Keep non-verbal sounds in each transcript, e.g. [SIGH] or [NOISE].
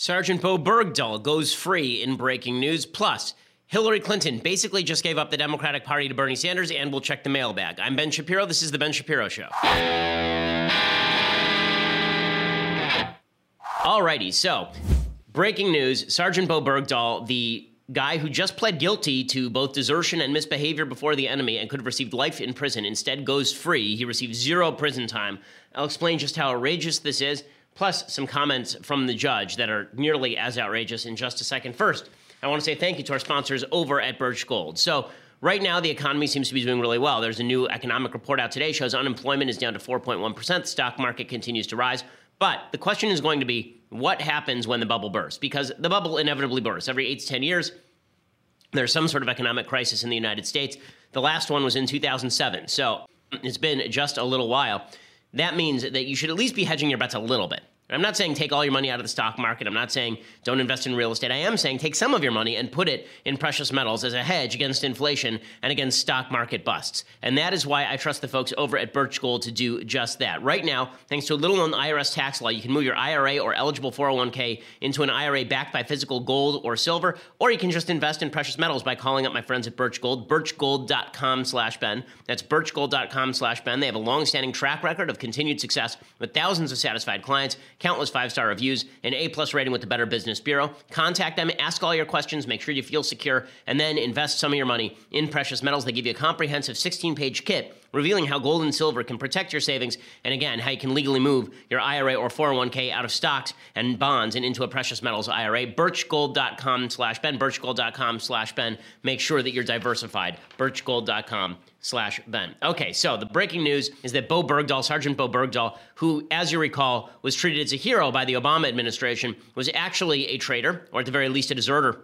Sergeant Bowe Bergdahl goes free in breaking news. Plus, Hillary Clinton basically just gave up the Democratic Party to Bernie Sanders, and we'll check the mailbag. I'm Ben Shapiro. This is The Ben Shapiro Show. Alrighty, so breaking news Sergeant Bowe Bergdahl, the guy who just pled guilty to both desertion and misbehavior before the enemy and could have received life in prison, instead goes free. He receives zero prison time. I'll explain just how outrageous this is plus some comments from the judge that are nearly as outrageous in just a second. First, I want to say thank you to our sponsors over at Birch Gold. So, right now, the economy seems to be doing really well. There's a new economic report out today shows unemployment is down to 4.1%. The stock market continues to rise. But the question is going to be what happens when the bubble bursts? Because the bubble inevitably bursts. Every eight to 10 years, there's some sort of economic crisis in the United States. The last one was in 2007. So it's been just a little while that means that you should at least be hedging your bets a little bit. I'm not saying take all your money out of the stock market. I'm not saying don't invest in real estate. I am saying take some of your money and put it in precious metals as a hedge against inflation and against stock market busts. And that is why I trust the folks over at Birch Gold to do just that. Right now, thanks to a little known IRS tax law, you can move your IRA or eligible 401k into an IRA backed by physical gold or silver, or you can just invest in precious metals by calling up my friends at Birch Gold, birchgold.com slash Ben. That's birchgold.com slash Ben. They have a long-standing track record of continued success with thousands of satisfied clients countless five star reviews, an A plus rating with the Better Business Bureau. Contact them, ask all your questions, make sure you feel secure, and then invest some of your money in precious metals. They give you a comprehensive 16 page kit revealing how gold and silver can protect your savings, and again, how you can legally move your IRA or 401k out of stocks and bonds and into a precious metals IRA. Birchgold.com slash Ben, birchgold.com slash Ben. Make sure that you're diversified. Birchgold.com slash Ben. Okay, so the breaking news is that Bowe Bergdahl, Sergeant Bowe Bergdahl, who, as you recall, was treated as a hero by the Obama administration, was actually a traitor, or at the very least a deserter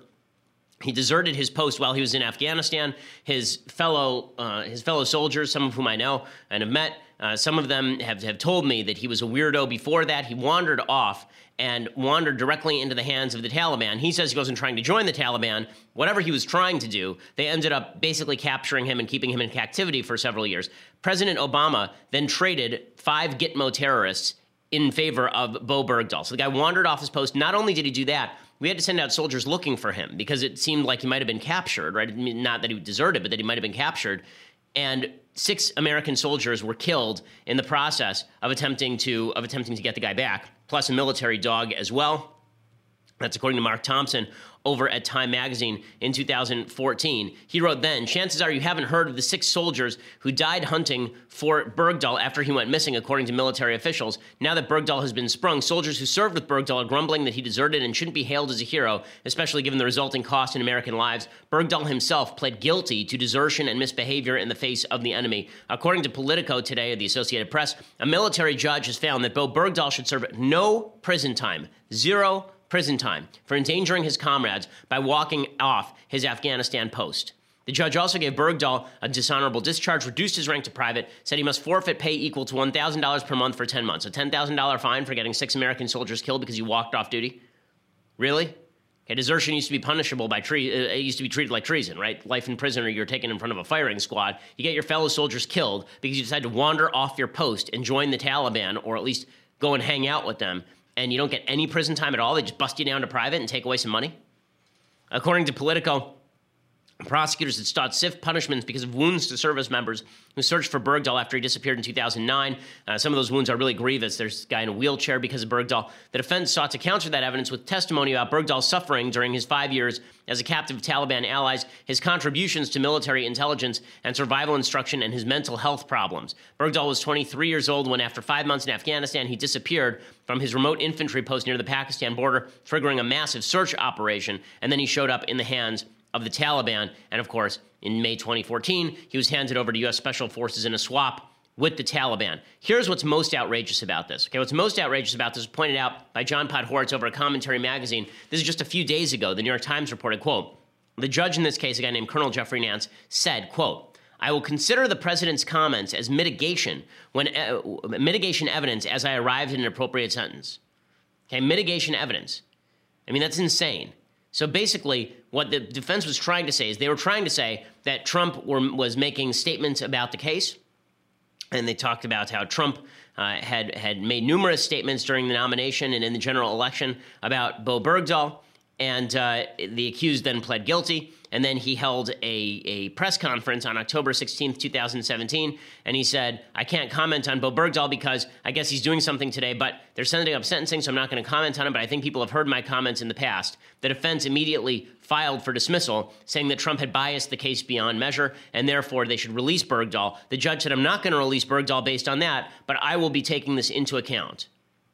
he deserted his post while he was in Afghanistan. His fellow uh, his fellow soldiers, some of whom I know and have met, uh, some of them have, have told me that he was a weirdo before that. He wandered off and wandered directly into the hands of the Taliban. He says he wasn't trying to join the Taliban. Whatever he was trying to do, they ended up basically capturing him and keeping him in captivity for several years. President Obama then traded five Gitmo terrorists in favor of Bowe Bergdahl. So the guy wandered off his post. Not only did he do that, we had to send out soldiers looking for him because it seemed like he might have been captured, right? Not that he deserted, but that he might have been captured. And six American soldiers were killed in the process of attempting to of attempting to get the guy back, plus a military dog as well. That's according to Mark Thompson over at Time Magazine in 2014. He wrote then, chances are you haven't heard of the six soldiers who died hunting for Bergdahl after he went missing, according to military officials. Now that Bergdahl has been sprung, soldiers who served with Bergdahl are grumbling that he deserted and shouldn't be hailed as a hero, especially given the resulting cost in American lives. Bergdahl himself pled guilty to desertion and misbehavior in the face of the enemy. According to Politico today, of the Associated Press, a military judge has found that Bowe Bergdahl should serve no prison time, zero prison time for endangering his comrades by walking off his Afghanistan post. The judge also gave Bergdahl a dishonorable discharge, reduced his rank to private, said he must forfeit pay equal to $1,000 per month for 10 months. A $10,000 fine for getting six American soldiers killed because he walked off duty? Really? Okay, desertion used to be punishable by tre- uh, it used to be treated like treason, right? Life in prison or you're taken in front of a firing squad. You get your fellow soldiers killed because you decide to wander off your post and join the Taliban or at least go and hang out with them and you don't get any prison time at all. They just bust you down to private and take away some money. According to Politico, prosecutors had sought stiff punishments because of wounds to service members who searched for Bergdahl after he disappeared in 2009. Uh, some of those wounds are really grievous. There's a guy in a wheelchair because of Bergdahl. The defense sought to counter that evidence with testimony about Bergdahl's suffering during his five years as a captive of Taliban allies, his contributions to military intelligence and survival instruction, and his mental health problems. Bergdahl was 23 years old when, after five months in Afghanistan, he disappeared from his remote infantry post near the Pakistan border, triggering a massive search operation, and then he showed up in the hands of the Taliban. And of course, in May 2014, he was handed over to U.S. Special Forces in a swap with the Taliban. Here's what's most outrageous about this. Okay, what's most outrageous about this was pointed out by John Podhoretz over at Commentary Magazine. This is just a few days ago. The New York Times reported, quote, the judge in this case, a guy named Colonel Jeffrey Nance, said, quote, I will consider the president's comments as mitigation when uh, mitigation evidence as I arrived at an appropriate sentence. Okay, mitigation evidence. I mean, that's insane. So basically, what the defense was trying to say is they were trying to say that Trump were, was making statements about the case, and they talked about how Trump uh, had had made numerous statements during the nomination and in the general election about Bowe Bergdahl, and uh, the accused then pled guilty. And then he held a, a press conference on October 16th, 2017, and he said, I can't comment on Bowe Bergdahl because I guess he's doing something today, but they're sending up sentencing, so I'm not going to comment on him. But I think people have heard my comments in the past. The defense immediately filed for dismissal, saying that Trump had biased the case beyond measure, and therefore they should release Bergdahl. The judge said, I'm not going to release Bergdahl based on that, but I will be taking this into account.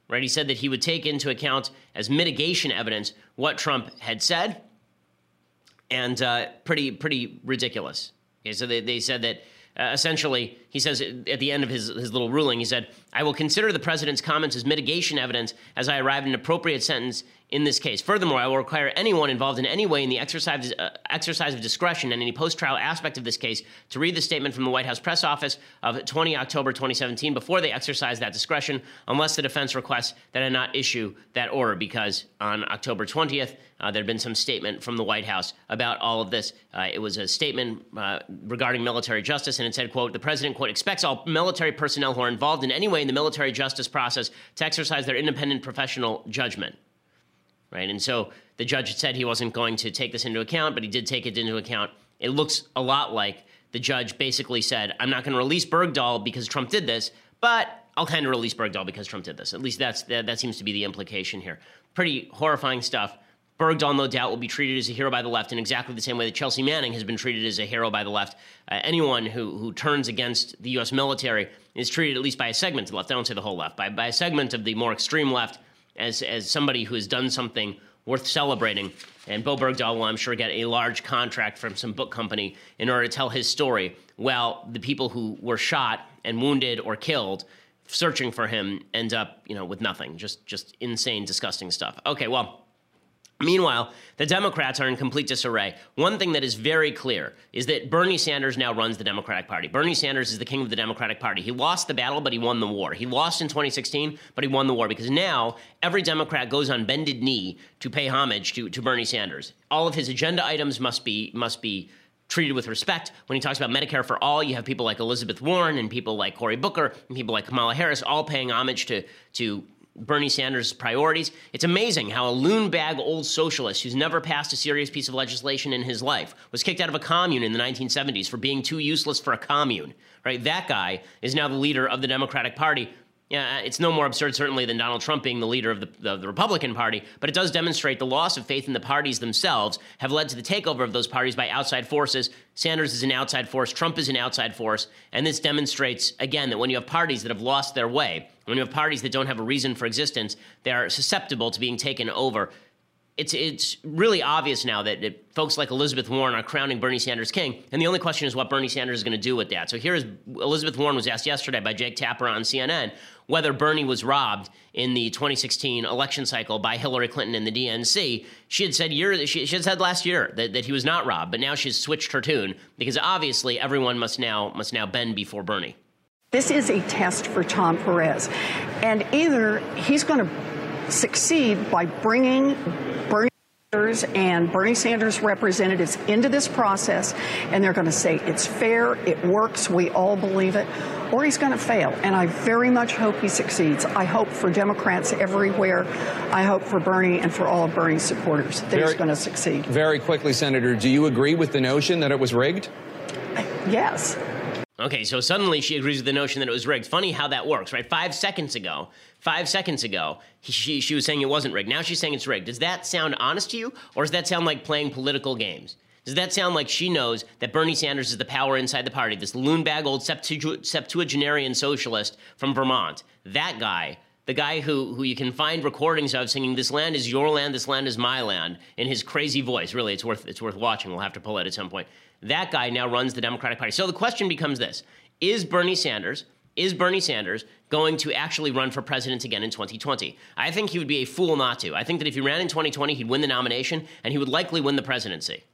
Right? He said that he would take into account as mitigation evidence what Trump had said and uh, pretty pretty ridiculous. Okay, so they, they said that uh, essentially, he says at the end of his, his little ruling, he said, I will consider the president's comments as mitigation evidence as I arrive at an appropriate sentence in this case. Furthermore, I will require anyone involved in any way in the exercise, uh, exercise of discretion and any post trial aspect of this case to read the statement from the White House press office of 20 October 2017 before they exercise that discretion, unless the defense requests that I not issue that order, because on October 20th, uh, there had been some statement from the White House about all of this. Uh, it was a statement uh, regarding military justice, and it said, quote, the president, quote, expects all military personnel who are involved in any way in the military justice process to exercise their independent professional judgment right? And so the judge said he wasn't going to take this into account, but he did take it into account. It looks a lot like the judge basically said, I'm not going to release Bergdahl because Trump did this, but I'll kind of release Bergdahl because Trump did this. At least that's that, that seems to be the implication here. Pretty horrifying stuff. Bergdahl, no doubt, will be treated as a hero by the left in exactly the same way that Chelsea Manning has been treated as a hero by the left. Uh, anyone who, who turns against the U.S. military is treated, at least by a segment of the left, I don't say the whole left, by, by a segment of the more extreme left, as as somebody who has done something worth celebrating. And Bowe Bergdahl will, I'm sure, get a large contract from some book company in order to tell his story. While the people who were shot and wounded or killed, searching for him, end up, you know, with nothing. Just just insane, disgusting stuff. Okay, well. Meanwhile, the Democrats are in complete disarray. One thing that is very clear is that Bernie Sanders now runs the Democratic Party. Bernie Sanders is the king of the Democratic Party. He lost the battle, but he won the war. He lost in 2016, but he won the war because now every Democrat goes on bended knee to pay homage to, to Bernie Sanders. All of his agenda items must be must be treated with respect. When he talks about Medicare for all, you have people like Elizabeth Warren and people like Cory Booker and people like Kamala Harris all paying homage to to Bernie Sanders' priorities. It's amazing how a loon bag old socialist who's never passed a serious piece of legislation in his life was kicked out of a commune in the 1970s for being too useless for a commune. Right? That guy is now the leader of the Democratic Party yeah, it's no more absurd, certainly, than Donald Trump being the leader of the, the, the, Republican Party, but it does demonstrate the loss of faith in the parties themselves have led to the takeover of those parties by outside forces. Sanders is an outside force, Trump is an outside force, and this demonstrates, again, that when you have parties that have lost their way, when you have parties that don't have a reason for existence, they are susceptible to being taken over it's it's really obvious now that, folks like Elizabeth Warren are crowning Bernie Sanders king, and the only question is what Bernie Sanders is going to do with that. So here is Elizabeth Warren was asked yesterday by Jake Tapper on CNN whether Bernie was robbed in the 2016 election cycle by Hillary Clinton and the DNC. She had said year she, she had said last year that, that he was not robbed, but now she's switched her tune because obviously everyone must now must now bend before Bernie. This is a test for Tom Perez, and either he's going to succeed by bringing Bernie Sanders and Bernie Sanders representatives into this process, and they're going to say it's fair, it works, we all believe it, or he's going to fail. And I very much hope he succeeds. I hope for Democrats everywhere. I hope for Bernie and for all of Bernie's supporters that very, he's going to succeed. Very quickly, Senator, do you agree with the notion that it was rigged? Yes. Okay, so suddenly she agrees with the notion that it was rigged. Funny how that works, right? Five seconds ago, five seconds ago, she, she was saying it wasn't rigged. Now she's saying it's rigged. Does that sound honest to you, or does that sound like playing political games? Does that sound like she knows that Bernie Sanders is the power inside the party, this loonbag old septu- septuagenarian socialist from Vermont? That guy, the guy who, who you can find recordings of singing "This land is your land, this land is my land" in his crazy voice. Really, it's worth it's worth watching. We'll have to pull it at some point. That guy now runs the Democratic Party. So the question becomes this: Is Bernie Sanders is Bernie Sanders going to actually run for president again in 2020? I think he would be a fool not to. I think that if he ran in 2020, he'd win the nomination and he would likely win the presidency.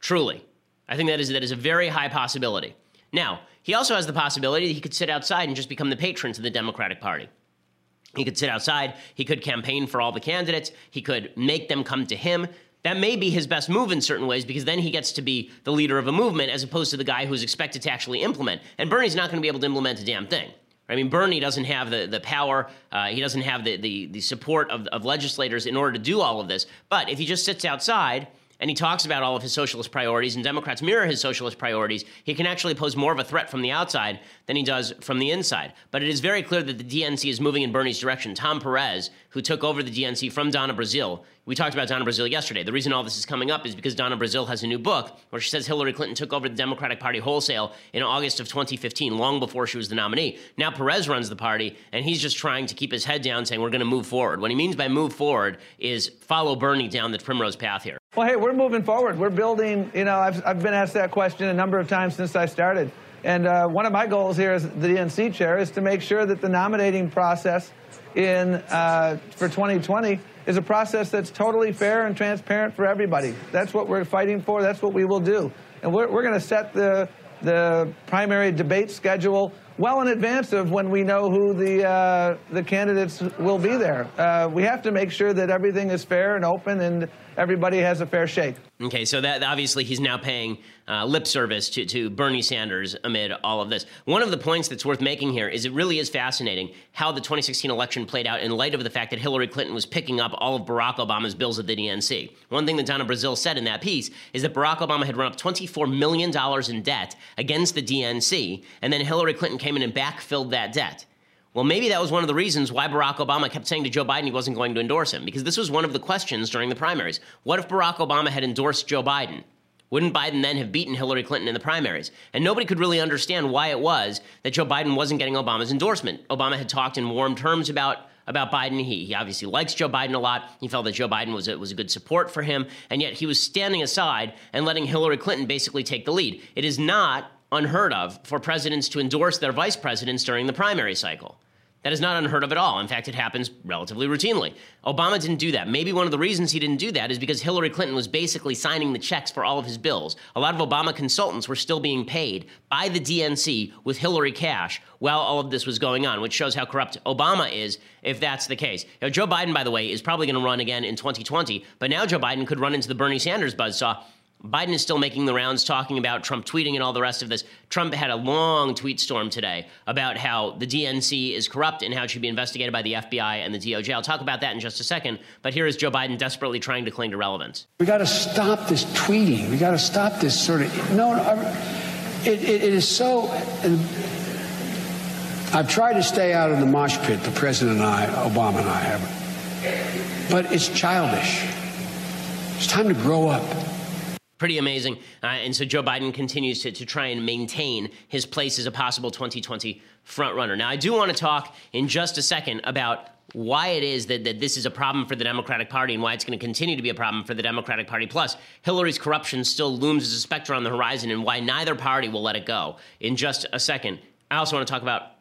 Truly. I think that is, that is a very high possibility. Now, he also has the possibility that he could sit outside and just become the patron to the Democratic Party. He could sit outside, he could campaign for all the candidates, he could make them come to him. That may be his best move in certain ways because then he gets to be the leader of a movement as opposed to the guy who's expected to actually implement. And Bernie's not going to be able to implement a damn thing. I mean, Bernie doesn't have the, the power, uh, he doesn't have the, the, the support of, of legislators in order to do all of this. But if he just sits outside, and he talks about all of his socialist priorities, and Democrats mirror his socialist priorities, he can actually pose more of a threat from the outside than he does from the inside. But it is very clear that the DNC is moving in Bernie's direction. Tom Perez, who took over the DNC from Donna Brazile, we talked about Donna Brazile yesterday. The reason all this is coming up is because Donna Brazile has a new book where she says Hillary Clinton took over the Democratic Party wholesale in August of 2015, long before she was the nominee. Now Perez runs the party, and he's just trying to keep his head down, saying we're going to move forward. What he means by move forward is follow Bernie down the primrose path here. Well, hey, we're moving forward. We're building, you know, I've, I've been asked that question a number of times since I started. And uh, one of my goals here as the DNC chair is to make sure that the nominating process in uh, for 2020 is a process that's totally fair and transparent for everybody. That's what we're fighting for. That's what we will do. And we're, we're going to set the, the primary debate schedule well in advance of when we know who the uh, the candidates will be there. Uh, we have to make sure that everything is fair and open and everybody has a fair shake. Okay, so that obviously he's now paying uh, lip service to, to Bernie Sanders amid all of this. One of the points that's worth making here is it really is fascinating how the 2016 election played out in light of the fact that Hillary Clinton was picking up all of Barack Obama's bills at the DNC. One thing that Donna Brazile said in that piece is that Barack Obama had run up $24 million in debt against the DNC, and then Hillary Clinton came in and backfilled that debt. Well, maybe that was one of the reasons why Barack Obama kept saying to Joe Biden he wasn't going to endorse him, because this was one of the questions during the primaries. What if Barack Obama had endorsed Joe Biden? Wouldn't Biden then have beaten Hillary Clinton in the primaries? And nobody could really understand why it was that Joe Biden wasn't getting Obama's endorsement. Obama had talked in warm terms about about Biden. He, he obviously likes Joe Biden a lot. He felt that Joe Biden was a, was a good support for him, and yet he was standing aside and letting Hillary Clinton basically take the lead. It is not unheard of for presidents to endorse their vice presidents during the primary cycle. That is not unheard of at all. In fact, it happens relatively routinely. Obama didn't do that. Maybe one of the reasons he didn't do that is because Hillary Clinton was basically signing the checks for all of his bills. A lot of Obama consultants were still being paid by the DNC with Hillary cash while all of this was going on, which shows how corrupt Obama is if that's the case. Now, Joe Biden, by the way, is probably going to run again in 2020, but now Joe Biden could run into the Bernie Sanders buzzsaw Biden is still making the rounds talking about Trump tweeting and all the rest of this. Trump had a long tweet storm today about how the DNC is corrupt and how it should be investigated by the FBI and the DOJ. I'll talk about that in just a second. But here is Joe Biden desperately trying to cling to relevance. We got to stop this tweeting. We got to stop this sort of. No, no it, it, it is so. I've tried to stay out of the mosh pit, the president and I, Obama and I have. But it's childish. It's time to grow up pretty amazing. Uh, and so Joe Biden continues to, to try and maintain his place as a possible 2020 frontrunner. Now, I do want to talk in just a second about why it is that, that this is a problem for the Democratic Party and why it's going to continue to be a problem for the Democratic Party. Plus, Hillary's corruption still looms as a specter on the horizon and why neither party will let it go in just a second. I also want to talk about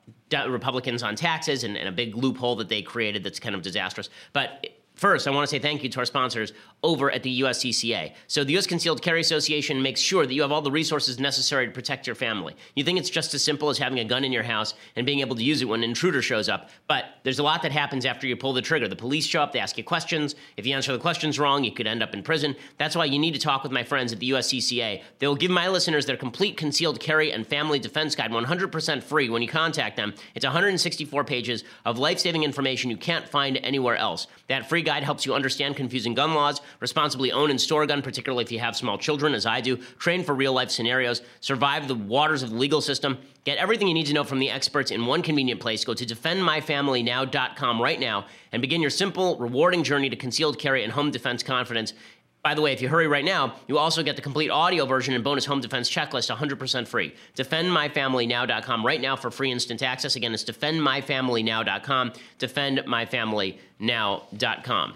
Republicans on taxes and, and a big loophole that they created that's kind of disastrous. But First, I want to say thank you to our sponsors over at the USCCA. So, the U.S. Concealed Carry Association makes sure that you have all the resources necessary to protect your family. You think it's just as simple as having a gun in your house and being able to use it when an intruder shows up, but there's a lot that happens after you pull the trigger. The police show up, they ask you questions. If you answer the questions wrong, you could end up in prison. That's why you need to talk with my friends at the USCCA. They will give my listeners their complete concealed carry and family defense guide 100% free when you contact them. It's 164 pages of life saving information you can't find anywhere else. That free guide helps you understand confusing gun laws, responsibly own and store a gun, particularly if you have small children, as I do, train for real life scenarios, survive the waters of the legal system, get everything you need to know from the experts in one convenient place. Go to defendmyfamilynow.com right now and begin your simple, rewarding journey to concealed carry and home defense confidence. By the way, if you hurry right now, you also get the complete audio version and bonus home defense checklist 100% free. DefendMyFamilyNow.com right now for free instant access. Again, it's DefendMyFamilyNow.com. DefendMyFamilyNow.com.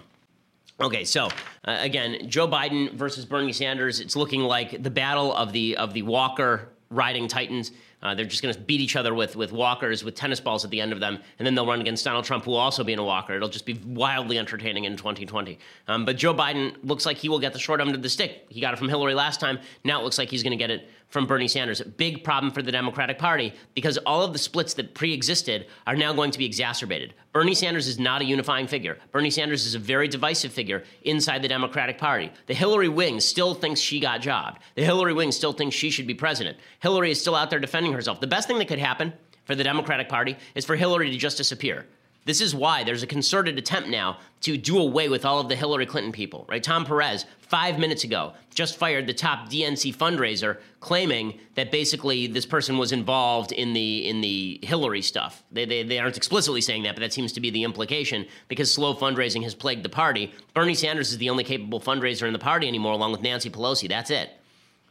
Okay, so uh, again, Joe Biden versus Bernie Sanders. It's looking like the battle of the of the Walker riding Titans. Uh, they're just going to beat each other with with walkers with tennis balls at the end of them, and then they'll run against Donald Trump, who will also be in a walker. It'll just be wildly entertaining in 2020. Um, but Joe Biden looks like he will get the short end of the stick. He got it from Hillary last time. Now it looks like he's going to get it from Bernie Sanders. A big problem for the Democratic Party because all of the splits that pre existed are now going to be exacerbated. Bernie Sanders is not a unifying figure. Bernie Sanders is a very divisive figure inside the Democratic Party. The Hillary wing still thinks she got jobbed. The Hillary wing still thinks she should be president. Hillary is still out there defending herself. The best thing that could happen for the Democratic Party is for Hillary to just disappear. This is why there's a concerted attempt now to do away with all of the Hillary Clinton people, right? Tom Perez, five minutes ago, just fired the top DNC fundraiser, claiming that basically this person was involved in the in the Hillary stuff. They, they, they aren't explicitly saying that, but that seems to be the implication because slow fundraising has plagued the party. Bernie Sanders is the only capable fundraiser in the party anymore, along with Nancy Pelosi. That's it.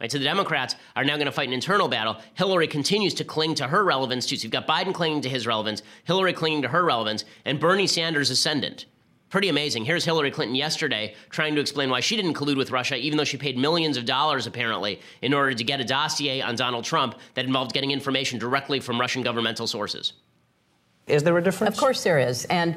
Right, so the Democrats are now going to fight an internal battle. Hillary continues to cling to her relevance too. So you've got Biden clinging to his relevance, Hillary clinging to her relevance, and Bernie Sanders ascendant. Pretty amazing. Here's Hillary Clinton yesterday trying to explain why she didn't collude with Russia, even though she paid millions of dollars, apparently, in order to get a dossier on Donald Trump that involved getting information directly from Russian governmental sources. Is there a difference? Of course there is. And,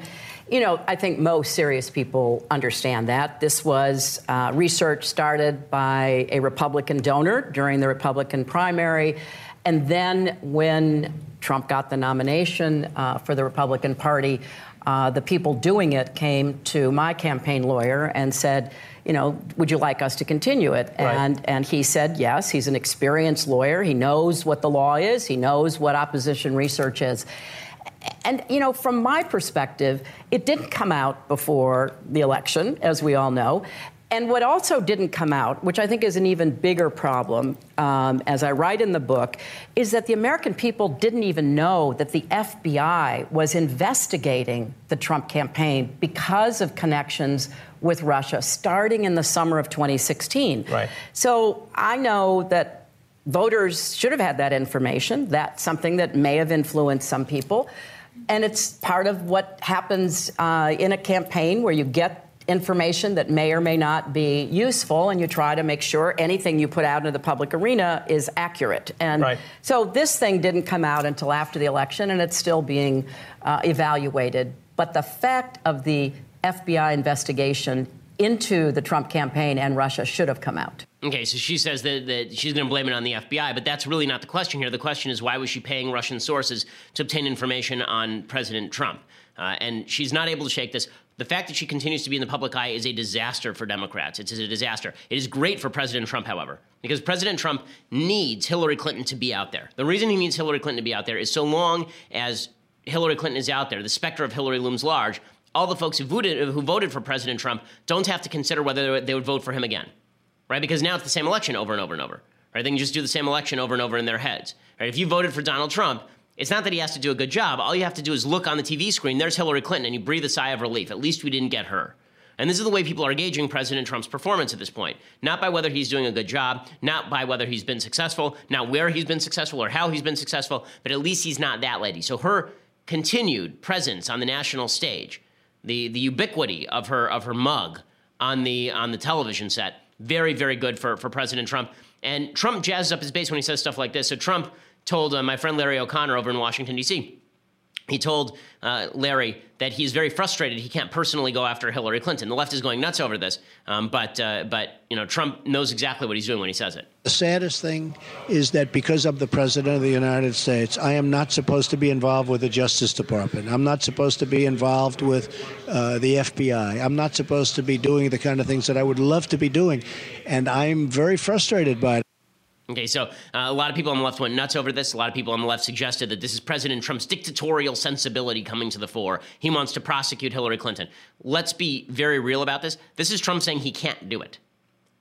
you know, I think most serious people understand that. This was uh, research started by a Republican donor during the Republican primary. And then when Trump got the nomination uh, for the Republican Party, uh, the people doing it came to my campaign lawyer and said, you know, would you like us to continue it? Right. And and he said yes. He's an experienced lawyer. He knows what the law is. He knows what opposition research is. And, you know, from my perspective, it didn't come out before the election, as we all know. And what also didn't come out, which I think is an even bigger problem, um, as I write in the book, is that the American people didn't even know that the FBI was investigating the Trump campaign because of connections with Russia starting in the summer of 2016. Right. So I know that voters should have had that information. That's something that may have influenced some people. And it's part of what happens uh, in a campaign where you get information that may or may not be useful, and you try to make sure anything you put out into the public arena is accurate. And Right. so this thing didn't come out until after the election, and it's still being uh, evaluated. But the fact of the FBI investigation into the Trump campaign and Russia should have come out. Okay, so she says that, that she's going to blame it on the FBI, but that's really not the question here. The question is why was she paying Russian sources to obtain information on President Trump? Uh, and she's not able to shake this. The fact that she continues to be in the public eye is a disaster for Democrats. It's a disaster. It is great for President Trump, however, because President Trump needs Hillary Clinton to be out there. The reason he needs Hillary Clinton to be out there is so long as Hillary Clinton is out there, the specter of Hillary looms large. All the folks who voted, who voted for President Trump don't have to consider whether they would vote for him again right? Because now it's the same election over and over and over, right? They can just do the same election over and over in their heads, right? If you voted for Donald Trump, it's not that he has to do a good job. All you have to do is look on the TV screen. There's Hillary Clinton, and you breathe a sigh of relief. At least we didn't get her. And this is the way people are gauging President Trump's performance at this point. Not by whether he's doing a good job, not by whether he's been successful, not where he's been successful or how he's been successful, but at least he's not that lady. So her continued presence on the national stage, the, the ubiquity of her of her mug on the on the television set, very, very good for, for President Trump. And Trump jazzes up his base when he says stuff like this. So Trump told uh, my friend Larry O'Connor over in Washington, D.C., he told uh, Larry that he's very frustrated. He can't personally go after Hillary Clinton. The left is going nuts over this, um, but uh, but you know Trump knows exactly what he's doing when he says it. The saddest thing is that because I'm the President of the United States, I am not supposed to be involved with the Justice Department. I'm not supposed to be involved with uh, the FBI. I'm not supposed to be doing the kind of things that I would love to be doing. And I'm very frustrated by it. Okay, so uh, a lot of people on the left went nuts over this. A lot of people on the left suggested that this is President Trump's dictatorial sensibility coming to the fore. He wants to prosecute Hillary Clinton. Let's be very real about this. This is Trump saying he can't do it.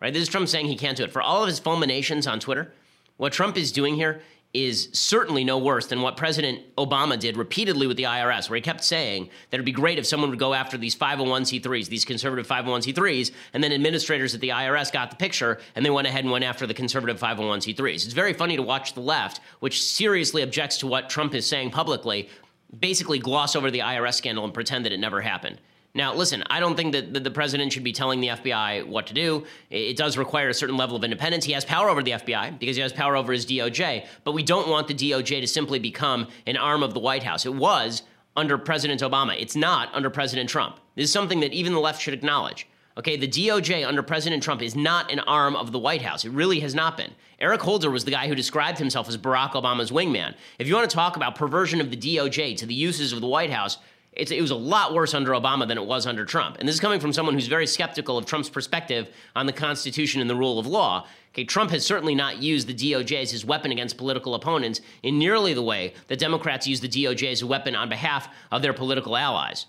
Right? This is Trump saying he can't do it. For all of his fulminations on Twitter, what Trump is doing here is certainly no worse than what President Obama did repeatedly with the IRS, where he kept saying that it'd be great if someone would go after these 501c3s, these conservative 501c3s, and then administrators at the IRS got the picture and they went ahead and went after the conservative 501c3s. It's very funny to watch the left, which seriously objects to what Trump is saying publicly, basically gloss over the IRS scandal and pretend that it never happened. Now, listen, I don't think that the president should be telling the FBI what to do. It does require a certain level of independence. He has power over the FBI because he has power over his DOJ, but we don't want the DOJ to simply become an arm of the White House. It was under President Obama, it's not under President Trump. This is something that even the left should acknowledge. Okay, the DOJ under President Trump is not an arm of the White House. It really has not been. Eric Holder was the guy who described himself as Barack Obama's wingman. If you want to talk about perversion of the DOJ to the uses of the White House, It's, it was a lot worse under Obama than it was under Trump. And this is coming from someone who's very skeptical of Trump's perspective on the Constitution and the rule of law. Okay, Trump has certainly not used the DOJ as his weapon against political opponents in nearly the way that Democrats use the DOJ as a weapon on behalf of their political allies.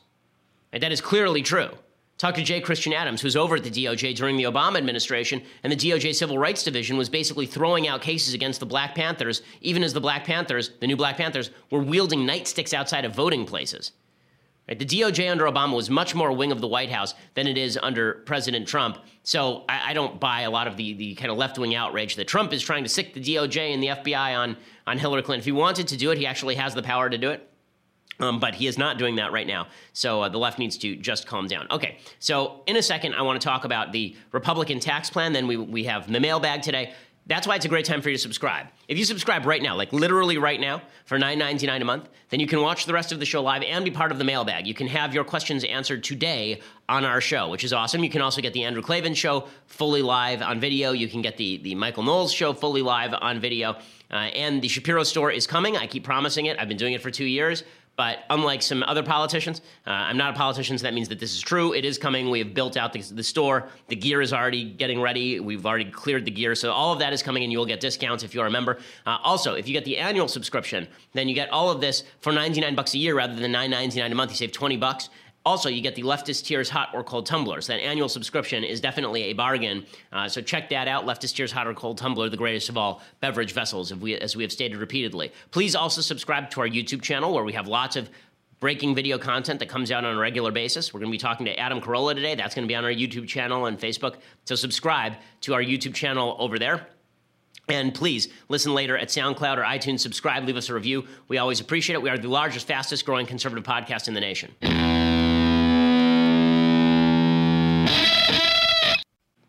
And that is clearly true. Talk to J. Christian Adams, who's over at the DOJ during the Obama administration, and the DOJ Civil Rights Division was basically throwing out cases against the Black Panthers, even as the Black Panthers, the new Black Panthers, were wielding nightsticks outside of voting places. Right? The DOJ under Obama was much more wing of the White House than it is under President Trump. So I, I don't buy a lot of the, the kind of left wing outrage that Trump is trying to sic the DOJ and the FBI on, on Hillary Clinton. If he wanted to do it, he actually has the power to do it. Um, but he is not doing that right now. So uh, the left needs to just calm down. Okay, so in a second, I want to talk about the Republican tax plan. Then we, we have the mailbag today. That's why it's a great time for you to subscribe. If you subscribe right now, like literally right now, for $9.99 a month, then you can watch the rest of the show live and be part of the mailbag. You can have your questions answered today on our show, which is awesome. You can also get the Andrew Klavan show fully live on video. You can get the, the Michael Knowles show fully live on video. Uh, and the Shapiro store is coming. I keep promising it. I've been doing it for two years. But unlike some other politicians, uh, I'm not a politician, so that means that this is true. It is coming. We have built out the, the, store. The gear is already getting ready. We've already cleared the gear. So all of that is coming, and you'll get discounts if you're a member. Uh, also, if you get the annual subscription, then you get all of this for 99 bucks a year rather than 9.99 a month. You save 20 bucks. Also, you get the Leftist Tears Hot or Cold Tumblers. That annual subscription is definitely a bargain. Uh, so check that out. Leftist Tears Hot or Cold Tumbler, the greatest of all beverage vessels, we, as we have stated repeatedly. Please also subscribe to our YouTube channel where we have lots of breaking video content that comes out on a regular basis. We're going to be talking to Adam Carolla today. That's going to be on our YouTube channel and Facebook. So subscribe to our YouTube channel over there. And please listen later at SoundCloud or iTunes. Subscribe, leave us a review. We always appreciate it. We are the largest, fastest growing conservative podcast in the nation.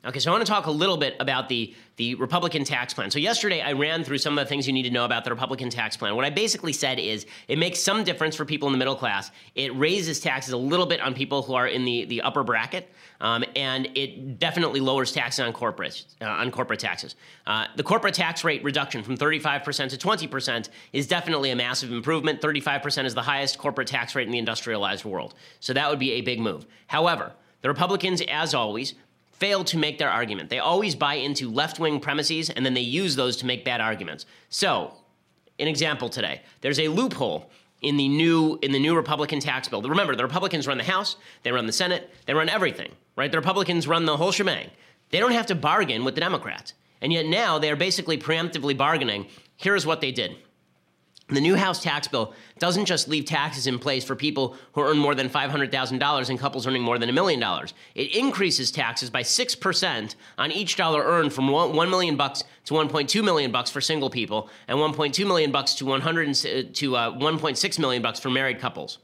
Okay, so I want to talk a little bit about the, the Republican tax plan. So, yesterday I ran through some of the things you need to know about the Republican tax plan. What I basically said is it makes some difference for people in the middle class. It raises taxes a little bit on people who are in the, the upper bracket, um, and it definitely lowers taxes on corporate, uh, on corporate taxes. Uh, the corporate tax rate reduction from 35% to 20% is definitely a massive improvement. 35% is the highest corporate tax rate in the industrialized world. So, that would be a big move. However, the Republicans, as always, fail to make their argument. They always buy into left wing premises and then they use those to make bad arguments. So, an example today there's a loophole in the new in the new Republican tax bill. Remember, the Republicans run the House, they run the Senate, they run everything, right? The Republicans run the whole shebang. They don't have to bargain with the Democrats. And yet now they are basically preemptively bargaining. Here's what they did. The new House tax bill doesn't just leave taxes in place for people who earn more than $500,000 and couples earning more than a million dollars. It increases taxes by 6% on each dollar earned from 1 million bucks to 1.2 million bucks for single people and 1.2 million bucks to 100 to uh, 1.6 million bucks for married couples.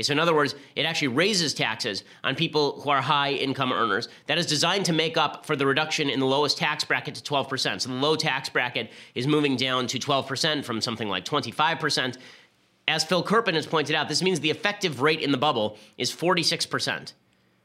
Okay, so in other words, it actually raises taxes on people who are high income earners. That is designed to make up for the reduction in the lowest tax bracket to 12%. So the low tax bracket is moving down to 12% from something like 25%. As Phil Kerpen has pointed out, this means the effective rate in the bubble is 46%.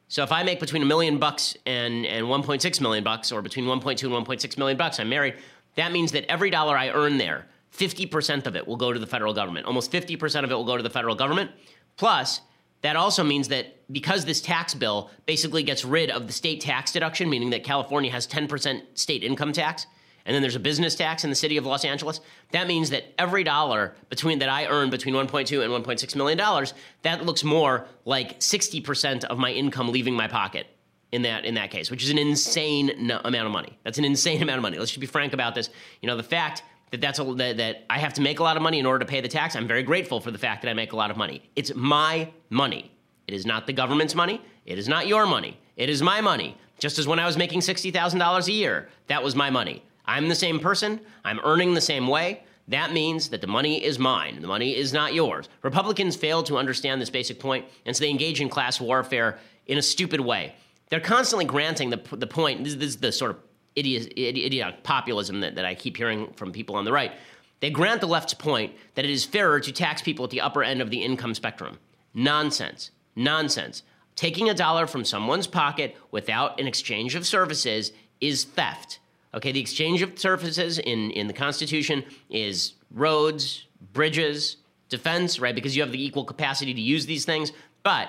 So if I make between a million bucks and, and 1.6 million bucks, or between 1.2 and 1.6 million bucks, I'm married, that means that every dollar I earn there, 50% of it will go to the federal government. Almost 50% of it will go to the federal government. Plus, that also means that because this tax bill basically gets rid of the state tax deduction, meaning that California has 10% state income tax, and then there's a business tax in the city of Los Angeles, that means that every dollar between that I earn between 1.2 and 1.6 million dollars, that looks more like 60% of my income leaving my pocket in that in that case, which is an insane no- amount of money. That's an insane amount of money. Let's just be frank about this. You know, the fact that that's a, that, that I have to make a lot of money in order to pay the tax. I'm very grateful for the fact that I make a lot of money. It's my money. It is not the government's money. It is not your money. It is my money. Just as when I was making $60,000 a year, that was my money. I'm the same person. I'm earning the same way. That means that the money is mine. The money is not yours. Republicans fail to understand this basic point, and so they engage in class warfare in a stupid way. They're constantly granting the, the point. This, this is the sort of idiot, idiot populism that, that I keep hearing from people on the right. They grant the left's point that it is fairer to tax people at the upper end of the income spectrum. Nonsense. Nonsense. Taking a dollar from someone's pocket without an exchange of services is theft. Okay, the exchange of services in, in the Constitution is roads, bridges, defense, right? Because you have the equal capacity to use these things, but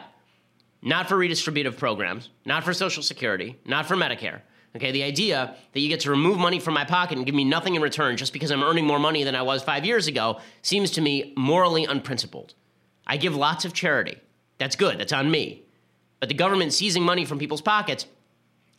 not for redistributive programs, not for Social Security, not for Medicare. Okay, the idea that you get to remove money from my pocket and give me nothing in return just because I'm earning more money than I was five years ago seems to me morally unprincipled. I give lots of charity. That's good, that's on me. But the government seizing money from people's pockets,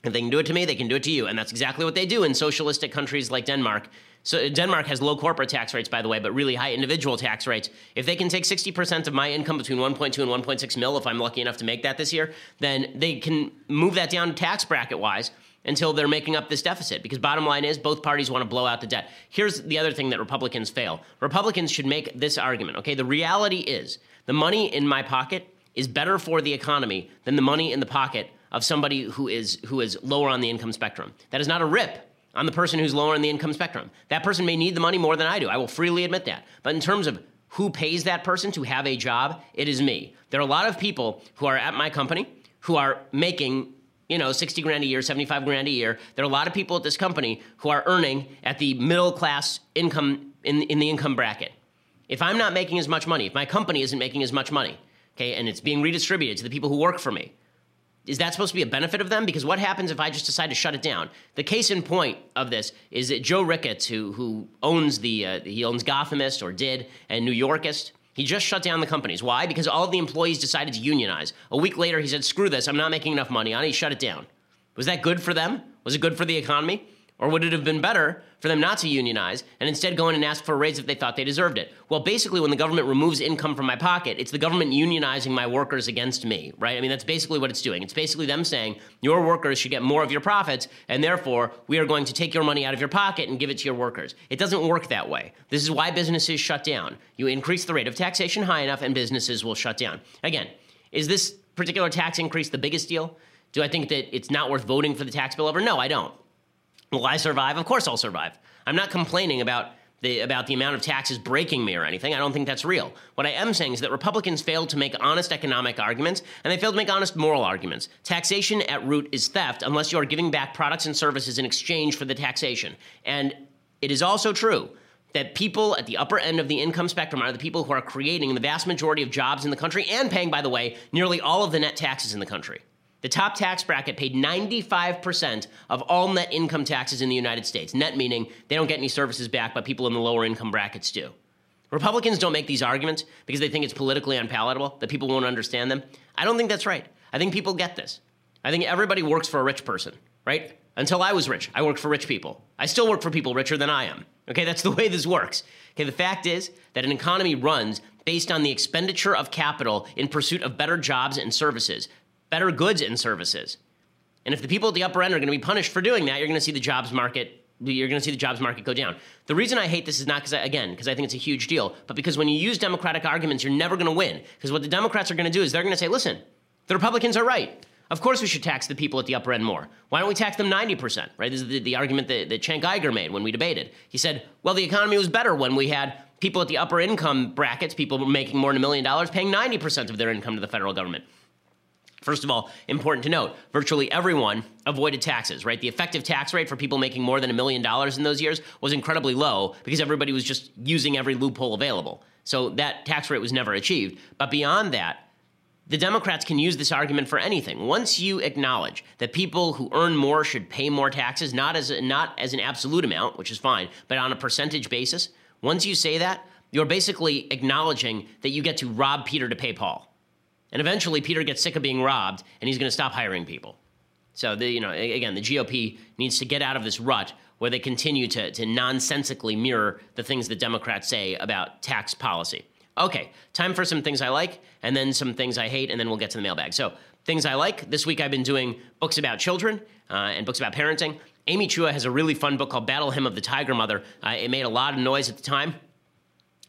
if they can do it to me, they can do it to you. And that's exactly what they do in socialistic countries like Denmark. So Denmark has low corporate tax rates, by the way, but really high individual tax rates. If they can take 60% of my income between 1.2 and 1.6 mil, if I'm lucky enough to make that this year, then they can move that down tax bracket wise until they're making up this deficit. Because bottom line is, both parties want to blow out the debt. Here's the other thing that Republicans fail Republicans should make this argument, okay? The reality is, the money in my pocket is better for the economy than the money in the pocket of somebody who is who is lower on the income spectrum. That is not a rip on the person who's lower on the income spectrum. That person may need the money more than I do. I will freely admit that. But in terms of who pays that person to have a job, it is me. There are a lot of people who are at my company who are making you know, 60 grand a year, 75 grand a year. There are a lot of people at this company who are earning at the middle class income in, in the income bracket. If I'm not making as much money, if my company isn't making as much money, okay, and it's being redistributed to the people who work for me, is that supposed to be a benefit of them? Because what happens if I just decide to shut it down? The case in point of this is that Joe Ricketts, who who owns the uh, he owns Gothamist or did and New Yorkist, he just shut down the companies. Why? Because all of the employees decided to unionize. A week later, he said, "Screw this! I'm not making enough money on it." He shut it down. Was that good for them? Was it good for the economy? Or would it have been better for them not to unionize and instead go in and ask for a raise if they thought they deserved it? Well, basically, when the government removes income from my pocket, it's the government unionizing my workers against me, right? I mean, that's basically what it's doing. It's basically them saying, your workers should get more of your profits, and therefore, we are going to take your money out of your pocket and give it to your workers. It doesn't work that way. This is why businesses shut down. You increase the rate of taxation high enough, and businesses will shut down. Again, is this particular tax increase the biggest deal? Do I think that it's not worth voting for the tax bill over? No, I don't. Will I survive? Of course I'll survive. I'm not complaining about the, about the amount of taxes breaking me or anything. I don't think that's real. What I am saying is that Republicans failed to make honest economic arguments and they failed to make honest moral arguments. Taxation at root is theft unless you are giving back products and services in exchange for the taxation. And it is also true that people at the upper end of the income spectrum are the people who are creating the vast majority of jobs in the country and paying, by the way, nearly all of the net taxes in the country. The top tax bracket paid 95% of all net income taxes in the United States. Net meaning they don't get any services back, but people in the lower income brackets do. Republicans don't make these arguments because they think it's politically unpalatable, that people won't understand them. I don't think that's right. I think people get this. I think everybody works for a rich person, right? Until I was rich, I worked for rich people. I still work for people richer than I am. Okay, that's the [LAUGHS] way this works. Okay, the fact is that an economy runs based on the expenditure of capital in pursuit of better jobs and services better goods and services. And if the people at the upper end are going to be punished for doing that, you're going to see the jobs market you're going to see the jobs market go down. The reason I hate this is not because, again, because I think it's a huge deal, but because when you use Democratic arguments, you're never going to win. Because what the Democrats are going to do is they're going to say, listen, the Republicans are right. Of course, we should tax the people at the upper end more. Why don't we tax them 90%? Right? This is the, the argument that, that Cenk Uygur made when we debated. He said, well, the economy was better when we had people at the upper income brackets, people making more than a million dollars, paying 90% of their income to the federal government. First of all, important to note, virtually everyone avoided taxes, right? The effective tax rate for people making more than a million dollars in those years was incredibly low because everybody was just using every loophole available. So that tax rate was never achieved. But beyond that, the Democrats can use this argument for anything. Once you acknowledge that people who earn more should pay more taxes, not as a, not as an absolute amount, which is fine, but on a percentage basis, once you say that, you're basically acknowledging that you get to rob Peter to pay Paul. And eventually, Peter gets sick of being robbed, and he's going to stop hiring people. So, the, you know, again, the GOP needs to get out of this rut where they continue to, to nonsensically mirror the things the Democrats say about tax policy. Okay, time for some things I like, and then some things I hate, and then we'll get to the mailbag. So, things I like. This week I've been doing books about children uh, and books about parenting. Amy Chua has a really fun book called Battle Hymn of the Tiger Mother. Uh, it made a lot of noise at the time.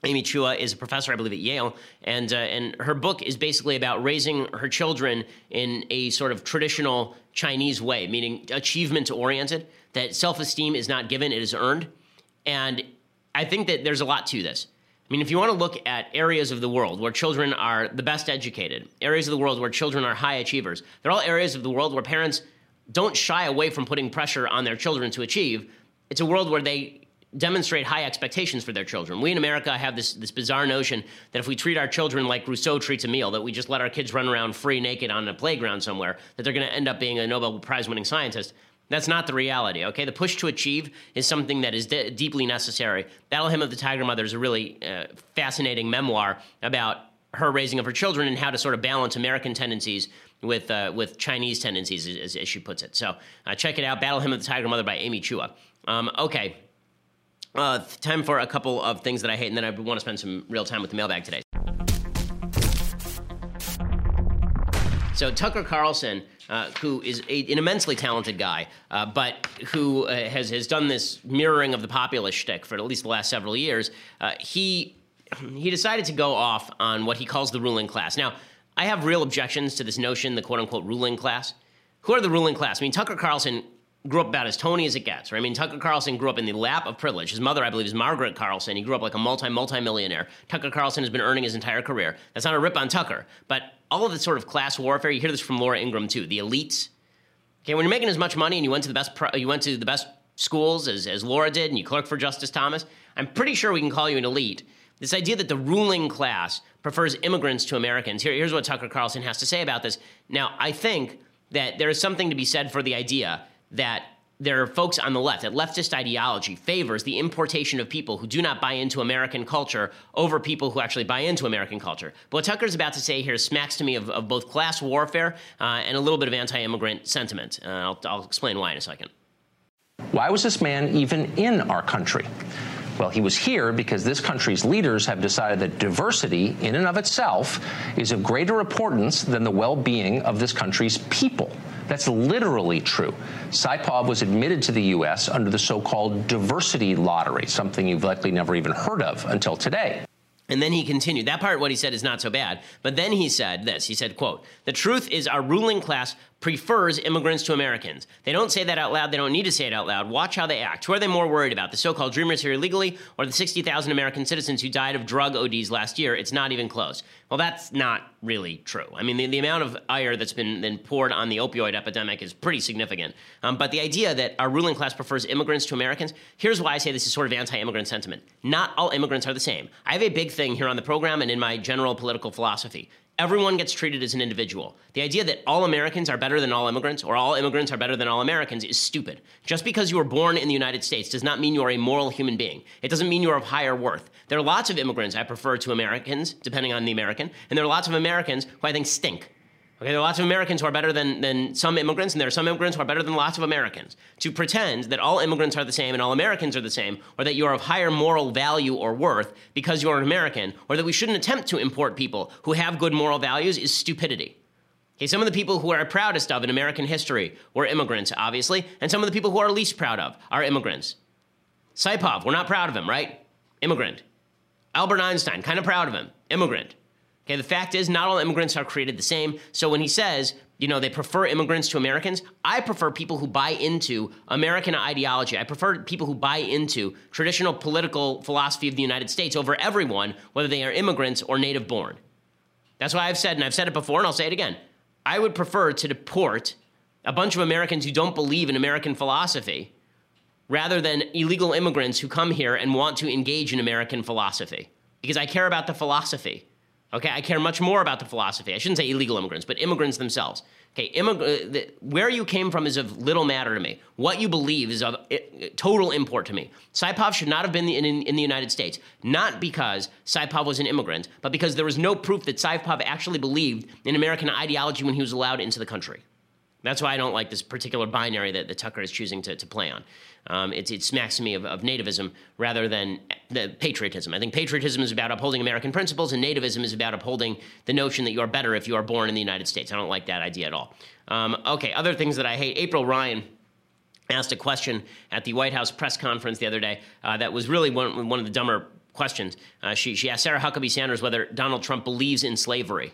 Amy Chua is a professor, I believe, at Yale, and uh, and her book is basically about raising her children in a sort of traditional Chinese way, meaning achievement oriented. That self esteem is not given; it is earned, and I think that there's a lot to this. I mean, if you want to look at areas of the world where children are the best educated, areas of the world where children are high achievers, they're all areas of the world where parents don't shy away from putting pressure on their children to achieve. It's a world where they demonstrate high expectations for their children. We in America have this, this bizarre notion that if we treat our children like Rousseau treats Emile, that we just let our kids run around free naked on a playground somewhere, that they're going to end up being a Nobel Prize winning scientist. That's not the reality, okay? The push to achieve is something that is de- deeply necessary. Battle Hymn of the Tiger Mother is a really uh, fascinating memoir about her raising of her children and how to sort of balance American tendencies with uh, with Chinese tendencies, as, as, she puts it. So uh, check it out, Battle Hymn of the Tiger Mother by Amy Chua. Um, okay, uh, time for a couple of things that I hate, and then I want to spend some real time with the mailbag today. So Tucker Carlson, uh, who is a, an immensely talented guy, uh, but who uh, has has done this mirroring of the populist shtick for at least the last several years, uh, he he decided to go off on what he calls the ruling class. Now, I have real objections to this notion, the quote unquote ruling class. Who are the ruling class? I mean, Tucker Carlson grew up about as Tony as it gets. Right? I mean, Tucker Carlson grew up in the lap of privilege. His mother, I believe, is Margaret Carlson. He grew up like a multi multi millionaire. Tucker Carlson has been earning his entire career. That's not a rip on Tucker, but all of the sort of class warfare. You hear this from Laura Ingraham too. The elites. Okay, when you're making as much money and you went to the best, you went to the best schools as, as Laura did, and you clerked for Justice Thomas. I'm pretty sure we can call you an elite. This idea that the ruling class prefers immigrants to Americans. Here, here's what Tucker Carlson has to say about this. Now, I think that there is something to be said for the idea that there are folks on the left, that leftist ideology favors the importation of people who do not buy into American culture over people who actually buy into American culture. But what Tucker's about to say here smacks to me of, of both class warfare uh, and a little bit of anti immigrant sentiment. Uh, I'll, I'll explain why in a second. Why was this man even in our country? Well, he was here because this country's leaders have decided that diversity, in and of itself, is of greater importance than the well being of this country's people. That's literally true. Saipov was admitted to the U.S. under the so called diversity lottery, something you've likely never even heard of until today. And then he continued. That part, what he said, is not so bad. But then he said this. He said, quote, the truth is our ruling class prefers immigrants to Americans. They don't say that out loud. They don't need to say it out loud. Watch how they act. Who are they more worried about? The so-called dreamers here illegally or the 60,000 American citizens who died of drug ODs last year? It's not even close. Well, that's not really true. I mean, the, the amount of ire that's been, been poured on the opioid epidemic is pretty significant. Um, but the idea that our ruling class prefers immigrants to Americans, here's why I say this is sort of anti-immigrant sentiment. Not all immigrants are the same. I have a big thing here on the program and in my general political philosophy everyone gets treated as an individual. The idea that all Americans are better than all immigrants or all immigrants are better than all Americans is stupid. Just because you were born in the United States does not mean you are a moral human being. It doesn't mean you are of higher worth. There are lots of immigrants I prefer to Americans, depending on the American, and there are lots of Americans who I think stink. Okay, there are lots of Americans who are better than, than some immigrants, and there are some immigrants who are better than lots of Americans. To pretend that all immigrants are the same and all Americans are the same, or that you are of higher moral value or worth because you are an American, or that we shouldn't attempt to import people who have good moral values is stupidity. Okay, some of the people who are proudest of in American history were immigrants, obviously, and some of the people who are least proud of are immigrants. Saipov, we're not proud of him, right? Immigrant. Albert Einstein, kind of proud of him, immigrant. Okay, the fact is, not all immigrants are created the same. So when he says, you know, they prefer immigrants to Americans, I prefer people who buy into American ideology. I prefer people who buy into traditional political philosophy of the United States over everyone, whether they are immigrants or native born. That's why I've said, and I've said it before, and I'll say it again. I would prefer to deport a bunch of Americans who don't believe in American philosophy rather than illegal immigrants who come here and want to engage in American philosophy. Because I care about the philosophy. Okay, I care much more about the philosophy. I shouldn't say illegal immigrants, but immigrants themselves. Okay, immig- uh, the, where you came from is of little matter to me. What you believe is of uh, total import to me. Saipov should not have been in, in, in, the United States, not because Saipov was an immigrant, but because there was no proof that Saipov actually believed in American ideology when he was allowed into the country. That's why I don't like this particular binary that, that Tucker is choosing to, to play on. Um, it, it, smacks to me of, of, nativism rather than the patriotism. I think patriotism is about upholding American principles, and nativism is about upholding the notion that you are better if you are born in the United States. I don't like that idea at all. Um, okay, other things that I hate. April Ryan asked a question at the White House press conference the other day uh, that was really one, one of the dumber questions. Uh, she, she asked Sarah Huckabee Sanders whether Donald Trump believes in slavery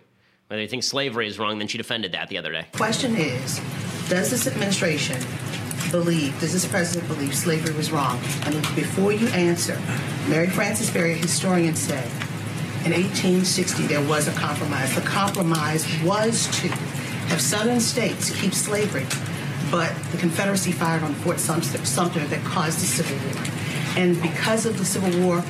whether you think slavery is wrong, then she defended that the other day. Question is, does this administration believe, does this president believe slavery was wrong? And before you answer, Mary Frances Berry, a historian, said in 1860 there was a compromise. The compromise was to have southern states keep slavery, but the Confederacy fired on Fort Sumter, Sumter that caused the Civil War. And because of the Civil War,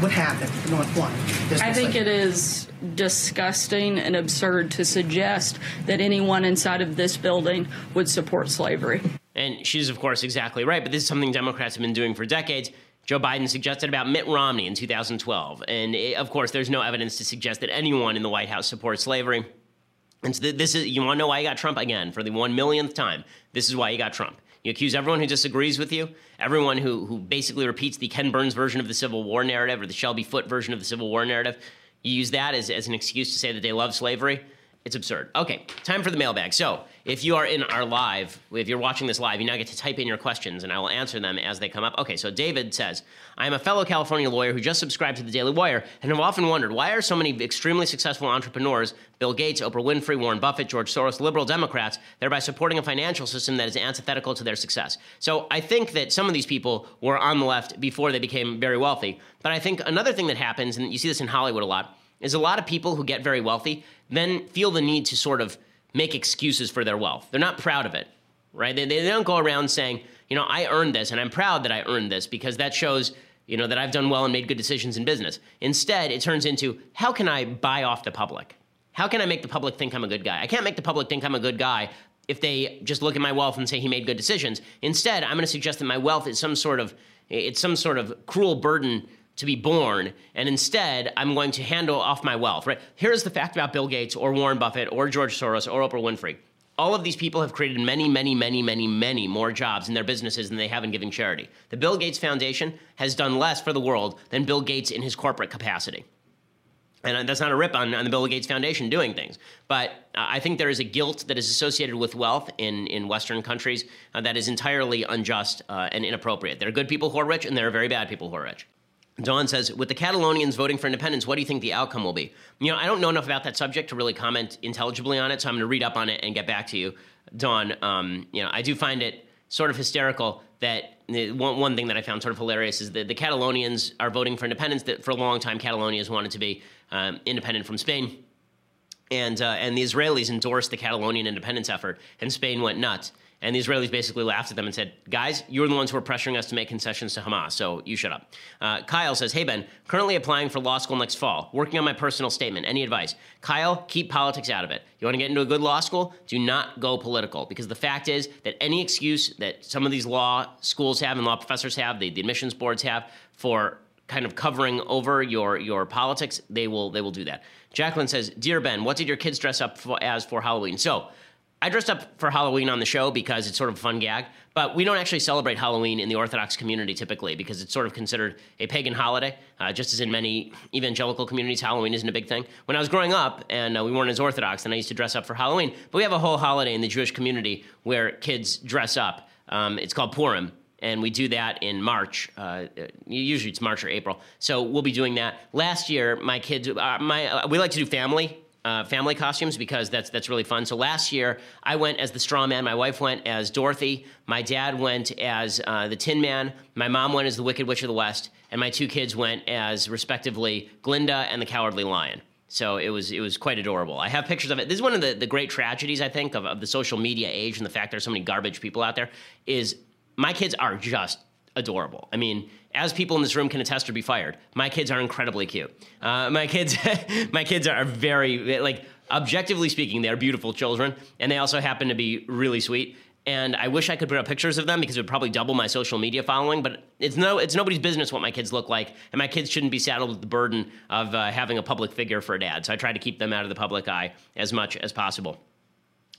what happened? North won. There's I think it is disgusting and absurd to suggest that anyone inside of this building would support slavery. And she's, of course, exactly right. But this is something Democrats have been doing for decades. Joe Biden suggested about Mitt Romney in 2012. And eh, of course, there's no evidence to suggest that anyone in the White House supports slavery. And so this is, you want to know why you got Trump again for the one millionth time? This is why you got Trump. You accuse everyone who disagrees with you, everyone who, who basically repeats the Ken Burns version of the Civil War narrative or the Shelby Foote version of the Civil War narrative. You use that as, as an excuse to say that they love slavery. It's absurd. Okay, time for the mailbag. So, if you are in our live, if you're watching this live, you now get to type in your questions and I will answer them as they come up. Okay, so David says, I am a fellow California lawyer who just subscribed to the Daily Wire and have often wondered why are so many extremely successful entrepreneurs, Bill Gates, Oprah Winfrey, Warren Buffett, George Soros, liberal Democrats, thereby supporting a financial system that is antithetical to their success. So, I think that some of these people were on the left before they became very wealthy. But I think another thing that happens, and you see this in Hollywood a lot, is a lot of people who get very wealthy then feel the need to sort of make excuses for their wealth. They're not proud of it, right? They, they don't go around saying, you know, I earned this and I'm proud that I earned this because that shows, you know, that I've done well and made good decisions in business. Instead, it turns into, how can I buy off the public? How can I make the public think I'm a good guy? I can't make the public think I'm a good guy if they just look at my wealth and say he made good decisions. Instead, I'm going to suggest that my wealth is some sort of it's some sort of cruel burden to be born, and instead I'm going to handle off my wealth. Right? Here's the fact about Bill Gates or Warren Buffett or George Soros or Oprah Winfrey. All of these people have created many, many, many, many, many more jobs in their businesses than they have in giving charity. The Bill Gates Foundation has done less for the world than Bill Gates in his corporate capacity. And that's not a rip on, on the Bill Gates Foundation doing things. But uh, I think there is a guilt that is associated with wealth in, in Western countries uh, that is entirely unjust uh, and inappropriate. There are good people who are rich, and there are very bad people who are rich. Dawn says, with the Catalonians voting for independence, what do you think the outcome will be? You know, I don't know enough about that subject to really comment intelligibly on it, so I'm going to read up on it and get back to you, Dawn. Um, you know, I do find it sort of hysterical that one, one thing that I found sort of hilarious is that the Catalonians are voting for independence. That for a long time, Catalonia has wanted to be um, independent from Spain, and uh, and the Israelis endorsed the Catalonian independence effort, and Spain went nuts. And the Israelis basically laughed at them and said, Guys, you're the ones who are pressuring us to make concessions to Hamas, so you shut up. Uh, Kyle says, Hey, Ben, currently applying for law school next fall, working on my personal statement. Any advice? Kyle, keep politics out of it. You want to get into a good law school? Do not go political, because the fact is that any excuse that some of these law schools have and law professors have, the, the admissions boards have, for kind of covering over your your politics, they will they will do that. Jacqueline says, "Dear Ben, what did your kids dress up for, as for Halloween?" So. I dressed up for Halloween on the show because it's sort of a fun gag, but we don't actually celebrate Halloween in the Orthodox community typically because it's sort of considered a pagan holiday. Uh, just as in many evangelical communities, Halloween isn't a big thing. When I was growing up and uh, we weren't as Orthodox, then I used to dress up for Halloween. But we have a whole holiday in the Jewish community where kids dress up. Um, it's called Purim, and we do that in March. Uh, usually it's March or April. So we'll be doing that. Last year, my kids, uh, my uh, we like to do family uh, family costumes because that's that's really fun. So last year I went as the Straw Man. My wife went as Dorothy. My dad went as uh, the Tin Man. My mom went as the Wicked Witch of the West, and my two kids went as respectively Glinda and the Cowardly Lion. So it was it was quite adorable. I have pictures of it. This is one of the, the great tragedies I think of, of the social media age and the fact there's so many garbage people out there. Is my kids are just adorable. I mean, as people in this room can attest or be fired, my kids are incredibly cute. Uh, my kids, [LAUGHS] my kids are very like objectively speaking, they are beautiful children, and they also happen to be really sweet. And I wish I could put up pictures of them because it would probably double my social media following. But it's no, it's nobody's business what my kids look like, and my kids shouldn't be saddled with the burden of uh, having a public figure for a dad. So I try to keep them out of the public eye as much as possible.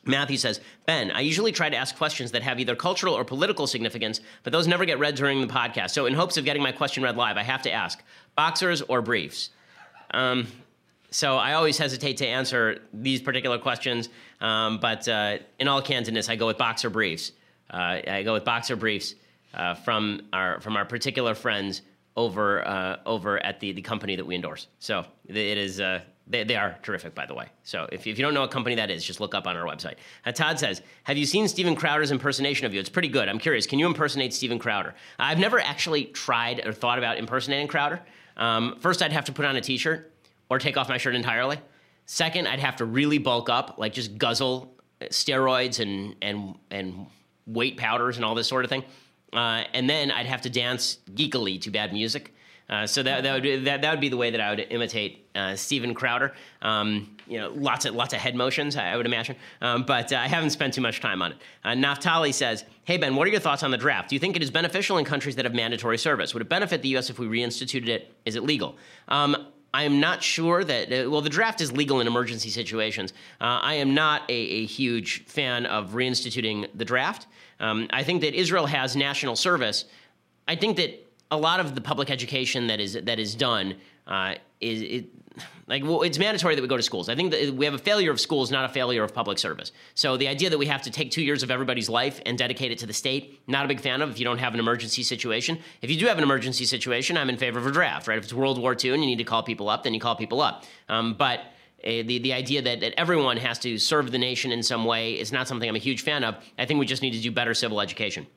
Matthew says, Ben, I usually try to ask questions that have either cultural or political significance, but those never get read during the podcast. So, in hopes of getting my question read live, I have to ask boxers or briefs? Um, so, I always hesitate to answer these particular questions, um, but uh, in all candidness, I go with boxer briefs. Uh, I go with boxer briefs uh, from, our, from our particular friends over, uh, over at the, the company that we endorse. So, it is. Uh, they, they are terrific, by the way. So if, if you don't know what company that is, just look up on our website. Uh, Todd says, Have you seen Steven Crowder's impersonation of you? It's pretty good. I'm curious. Can you impersonate Steven Crowder? I've never actually tried or thought about impersonating Crowder. Um, first, I'd have to put on a t shirt or take off my shirt entirely. Second, I'd have to really bulk up, like just guzzle steroids and, and, and weight powders and all this sort of thing. uh, and then I'd have to dance geekily to bad music. Uh, so that, that would that, that would be the way that I would imitate uh, Steven Crowder. Um, you know, lots of lots of head motions, I, would imagine. Um, but uh, I haven't spent too much time on it. Uh, Naftali says, "Hey Ben, what are your thoughts on the draft? Do you think it is beneficial in countries that have mandatory service? Would it benefit the U.S. if we reinstituted it? Is it legal?" Um, I am not sure that, uh, well, the draft is legal in emergency situations. Uh, I am not a, a, huge fan of reinstituting the draft. Um, I think that Israel has national service. I think that a lot of the public education that is that is done uh, is it, like well, it's mandatory that we go to schools. I think that we have a failure of schools, not a failure of public service. So the idea that we have to take two years of everybody's life and dedicate it to the state, not a big fan of. If you don't have an emergency situation, if you do have an emergency situation, I'm in favor of a draft. Right? If it's World War II and you need to call people up, then you call people up. Um, but uh, the, the idea that, that everyone has to serve the nation in some way is not something I'm a huge fan of. I think we just need to do better civil education.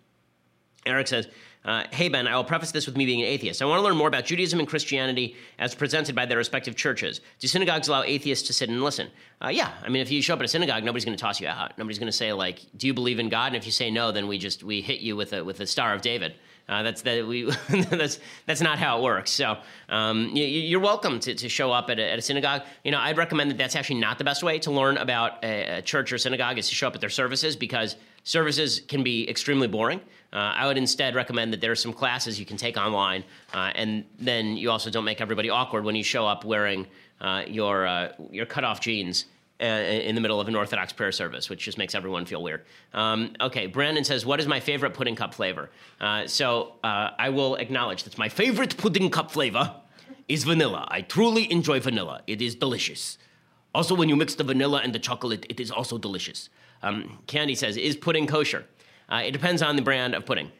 Eric says, uh, hey, Ben, I will preface this with me being an atheist. I want to learn more about Judaism and Christianity as presented by their respective churches. Do synagogues allow atheists to sit and listen? Uh, yeah. I mean, if you show up at a synagogue, nobody's going to toss you out. Nobody's going to say, like, do you believe in God? And if you say no, then we just we hit you with a, with a Star of David. Uh, that's that we [LAUGHS] that's that's not how it works. So um, you, are welcome to, to show up at a, at a, synagogue. You know, I'd recommend that that's actually not the best way to learn about a, a church or synagogue is to show up at their services because services can be extremely boring. Uh, I would instead recommend that there are some classes you can take online, uh, and then you also don't make everybody awkward when you show up wearing uh, your uh, your cutoff jeans in the middle of an Orthodox prayer service, which just makes everyone feel weird. Um, okay, Brandon says, "What is my favorite pudding cup flavor?" Uh, so I will acknowledge that my favorite pudding cup flavor is vanilla. I truly enjoy vanilla. It is delicious. Also, when you mix the vanilla and the chocolate, it is also delicious. Um, Candy says, "Is pudding kosher?" Uh, it depends on the brand of pudding.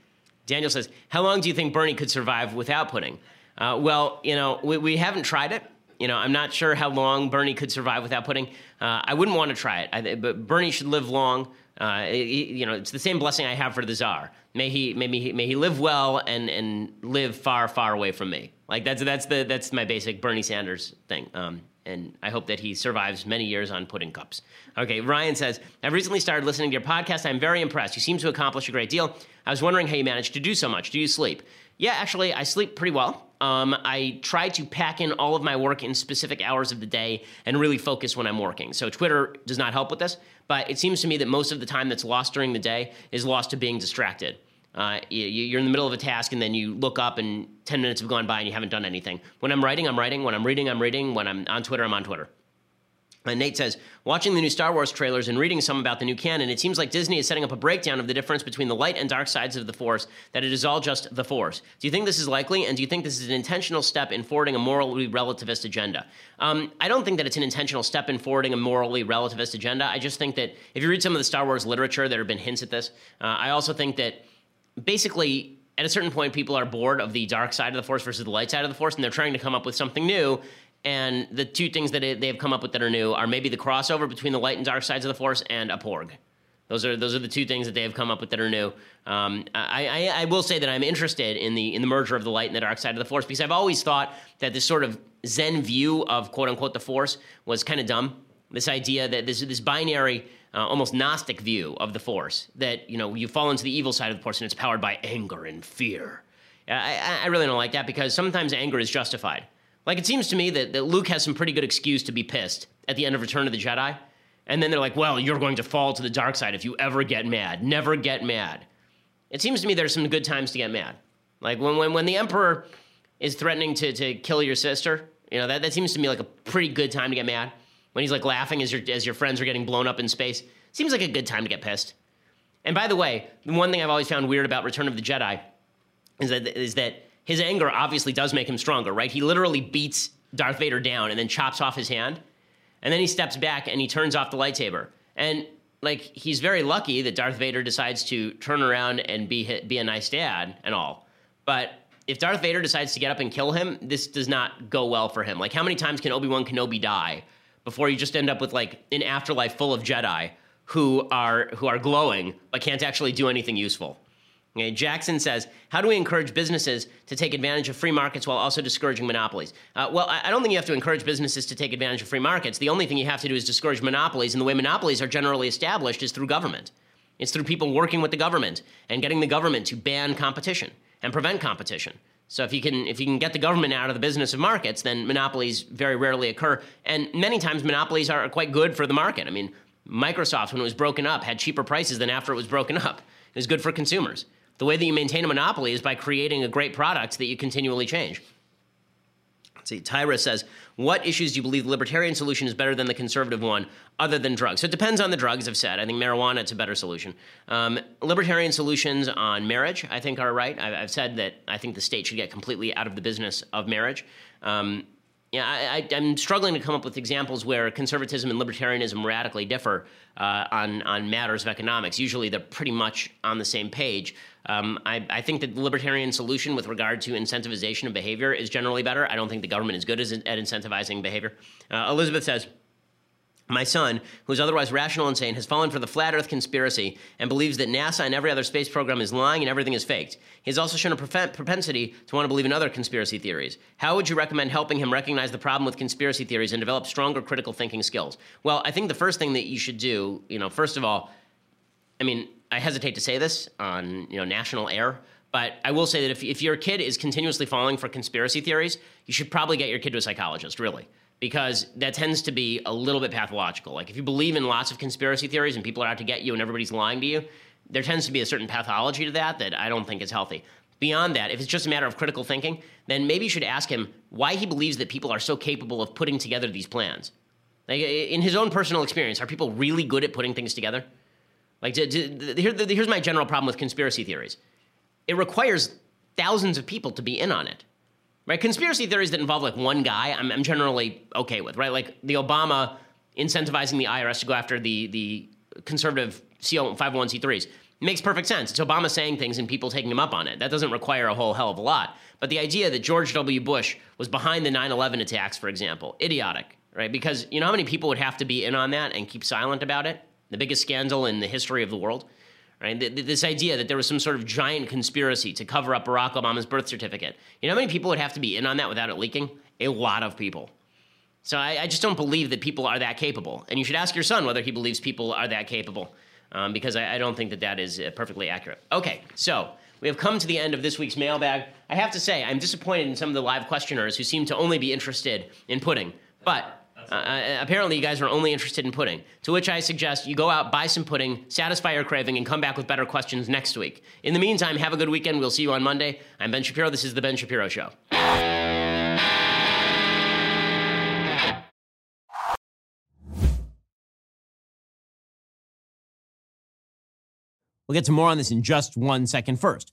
Daniel says, How long do you think Bernie could survive without pudding? Uh, well, you know, we, we, haven't tried it. You know, I'm not sure how long Bernie could survive without pudding. Uh, I wouldn't want to try it, I, but Bernie should live long. Uh, you know, it's the same blessing I have for the czar. May he, may he, may he live well and, and live far, far away from me. Like that's that's the that's my basic Bernie Sanders thing. Um, and I hope that he survives many years on pudding cups. Okay, Ryan says, I've recently started listening to your podcast. I'm very impressed. You seem to accomplish a great deal. I was wondering how you manage to do so much. Do you sleep? Yeah, actually, I sleep pretty well. Um, I try to pack in all of my work in specific hours of the day and really focus when I'm working. So Twitter does not help with this, but it seems to me that most of the time that's lost during the day is lost to being distracted. Uh, you, are in the middle of a task and then you look up and 10 minutes have gone by and you haven't done anything. When I'm writing, I'm writing. When I'm reading, I'm reading. When I'm on Twitter, I'm on Twitter. And Nate says, watching the new Star Wars trailers and reading some about the new canon, it seems like Disney is setting up a breakdown of the difference between the light and dark sides of the Force, that it is all just the Force. Do you think this is likely? And do you think this is an intentional step in forwarding a morally relativist agenda? Um, I don't think that it's an intentional step in forwarding a morally relativist agenda. I just think that if you read some of the Star Wars literature, there have been hints at this. Uh, I also think that basically at a certain point people are bored of the dark side of the force versus the light side of the force and they're trying to come up with something new and the two things that they have come up with that are new are maybe the crossover between the light and dark sides of the force and a porg those are those are the two things that they have come up with that are new. Um, I, I, I, will say that I'm interested in the in the merger of the light and the dark side of the force because I've always thought that this sort of Zen view of quote unquote the force was kind of dumb. This idea that this this binary uh, almost Gnostic view of the Force that you know you fall into the evil side of the Force and it's powered by anger and fear. I, I really don't like that because sometimes anger is justified. Like it seems to me that, that Luke has some pretty good excuse to be pissed at the end of Return of the Jedi. And then they're like, well, you're going to fall to the dark side if you ever get mad. Never get mad. It seems to me there's some good times to get mad. Like when, when, when the Emperor is threatening to, to kill your sister, you know, that, that seems to me like a pretty good time to get mad when he's like laughing as your as your friends are getting blown up in space. Seems like a good time to get pissed. And by the way, the one thing I've always found weird about Return of the Jedi is that is that his anger obviously does make him stronger, right? He literally beats Darth Vader down and then chops off his hand. And then he steps back and he turns off the lightsaber. And like he's very lucky that Darth Vader decides to turn around and be be a nice dad and all. But if Darth Vader decides to get up and kill him, this does not go well for him. Like how many times can Obi-Wan Kenobi die before you just end up with like an afterlife full of Jedi who are who are glowing but can't actually do anything useful. Okay, Jackson says, "How do we encourage businesses to take advantage of free markets while also discouraging monopolies?" Uh, well, I, don't think you have to encourage businesses to take advantage of free markets. The only thing you have to do is discourage monopolies, and the way monopolies are generally established is through government. It's through people working with the government and getting the government to ban competition and prevent competition. So if you can if you can get the government out of the business of markets, then monopolies very rarely occur. And many times monopolies are quite good for the market. I mean, Microsoft when it was broken up had cheaper prices than after it was broken up. It was good for consumers. The way that you maintain a monopoly is by creating a great product that you continually change. Let's see, Tyra says, What issues do you believe the libertarian solution is better than the conservative one, other than drugs? So it depends on the drugs, I've said. I think marijuana, it's a better solution. Um, libertarian solutions on marriage, I think, are right. I've, I've, said that I think the state should get completely out of the business of marriage. Um, yeah, I, am struggling to come up with examples where conservatism and libertarianism radically differ uh, on on matters of economics. Usually, they're pretty much on the same page. Um, I, I, think that the libertarian solution with regard to incentivization of behavior is generally better. I don't think the government is good at incentivizing behavior. Uh, Elizabeth says. My son, who is otherwise rational and sane, has fallen for the flat earth conspiracy and believes that NASA and every other space program is lying and everything is faked. He has also shown a propensity to want to believe in other conspiracy theories. How would you recommend helping him recognize the problem with conspiracy theories and develop stronger critical thinking skills? Well, I think the first thing that you should do, you know, first of all, I mean, I hesitate to say this on, you know, national air, but I will say that if, if your kid is continuously falling for conspiracy theories, you should probably get your kid to a psychologist, really because that tends to be a little bit pathological. Like if you believe in lots of conspiracy theories and people are out to get you and everybody's lying to you, there tends to be a certain pathology to that that I don't think is healthy. Beyond that, if it's just a matter of critical thinking, then maybe you should ask him why he believes that people are so capable of putting together these plans. Like in his own personal experience, are people really good at putting things together? Like, to, to, here, here's my general problem with conspiracy theories it requires thousands of people to be in on it right? Conspiracy theories that involve like one guy, I'm, I'm generally okay with, right? Like the Obama incentivizing the IRS to go after the the conservative CO 501c3s makes perfect sense. It's Obama saying things and people taking him up on it. That doesn't require a whole hell of a lot. But the idea that George W. Bush was behind the 9/11 attacks, for example, idiotic, right? Because you know how many people would have to be in on that and keep silent about it? The biggest scandal in the history of the world right? This idea that there was some sort of giant conspiracy to cover up Barack Obama's birth certificate. You know how many people would have to be in on that without it leaking? A lot of people. So I, I just don't believe that people are that capable. And you should ask your son whether he believes people are that capable, um, because I, I, don't think that that is uh, perfectly accurate. Okay, so we have come to the end of this week's mailbag. I have to say, I'm disappointed in some of the live questioners who seem to only be interested in pudding. But uh, uh, apparently, you guys are only interested in pudding. To which I suggest you go out, buy some pudding, satisfy your craving, and come back with better questions next week. In the meantime, have a good weekend. We'll see you on Monday. I'm Ben Shapiro. This is The Ben Shapiro Show. We'll get to more on this in just one second. First,